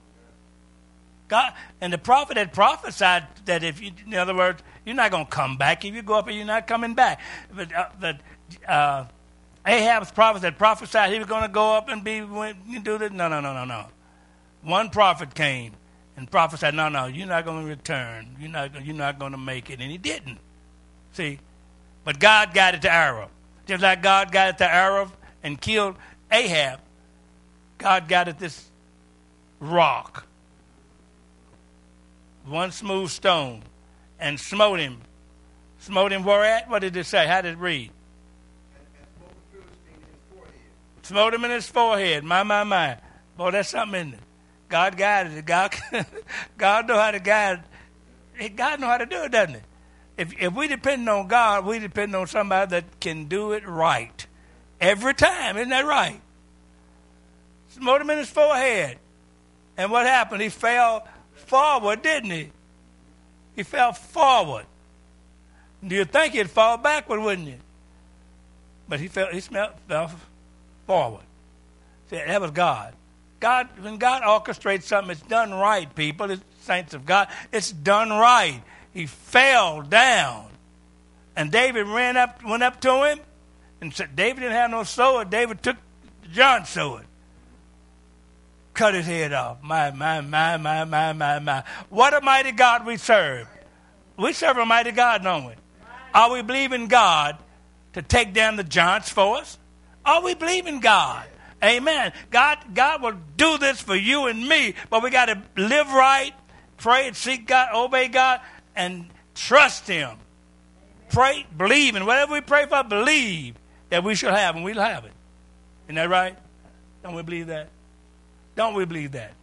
God and the prophet had prophesied that if you, in other words, you're not going to come back. If you go up, and you're not coming back. But uh, uh, Ahab's prophet had prophesied he was going to go up and be do this. No, no, no, no, no. One prophet came and prophesied, "No, no, you're not going to return. You're not you're not going to make it," and he didn't. See, but God guided the arrow, just like God guided the arrow and killed Ahab. God guided this rock, one smooth stone and smote him. Smote him where at? What did it say? How did it read? Smote him in his forehead. My, my, my. Boy, that's something in it. God guided it. God, God know how to guide. God know how to do it, doesn't he? If, if we depend on God, we depend on somebody that can do it right. Every time. Isn't that right? Smote him in his forehead. And what happened? He fell forward, didn't he? He fell forward. Do you think he'd fall backward, wouldn't you? But he fell, he fell forward. See, that was God. God, when God orchestrates something, it's done right, people. It's saints of God. It's done right. He fell down. And David ran up, went up to him, and said, David didn't have no sword. David took John's sword cut his head off. My, my, my, my, my, my, my. What a mighty God we serve. We serve a mighty God, don't we? Are we believing God to take down the giants for us? Are we believing God? Amen. God, God will do this for you and me, but we got to live right, pray and seek God, obey God, and trust Him. Pray, believe, and whatever we pray for, believe that we shall have, and we'll have it. Isn't that right? Don't we believe that? Don't we believe that?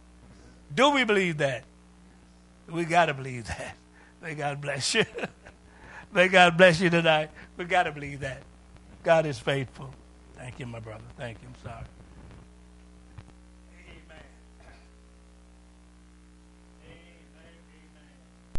Do we believe that? We got to believe that. May God bless you. May God bless you tonight. We got to believe that. God is faithful. Thank you, my brother. Thank you. I'm sorry.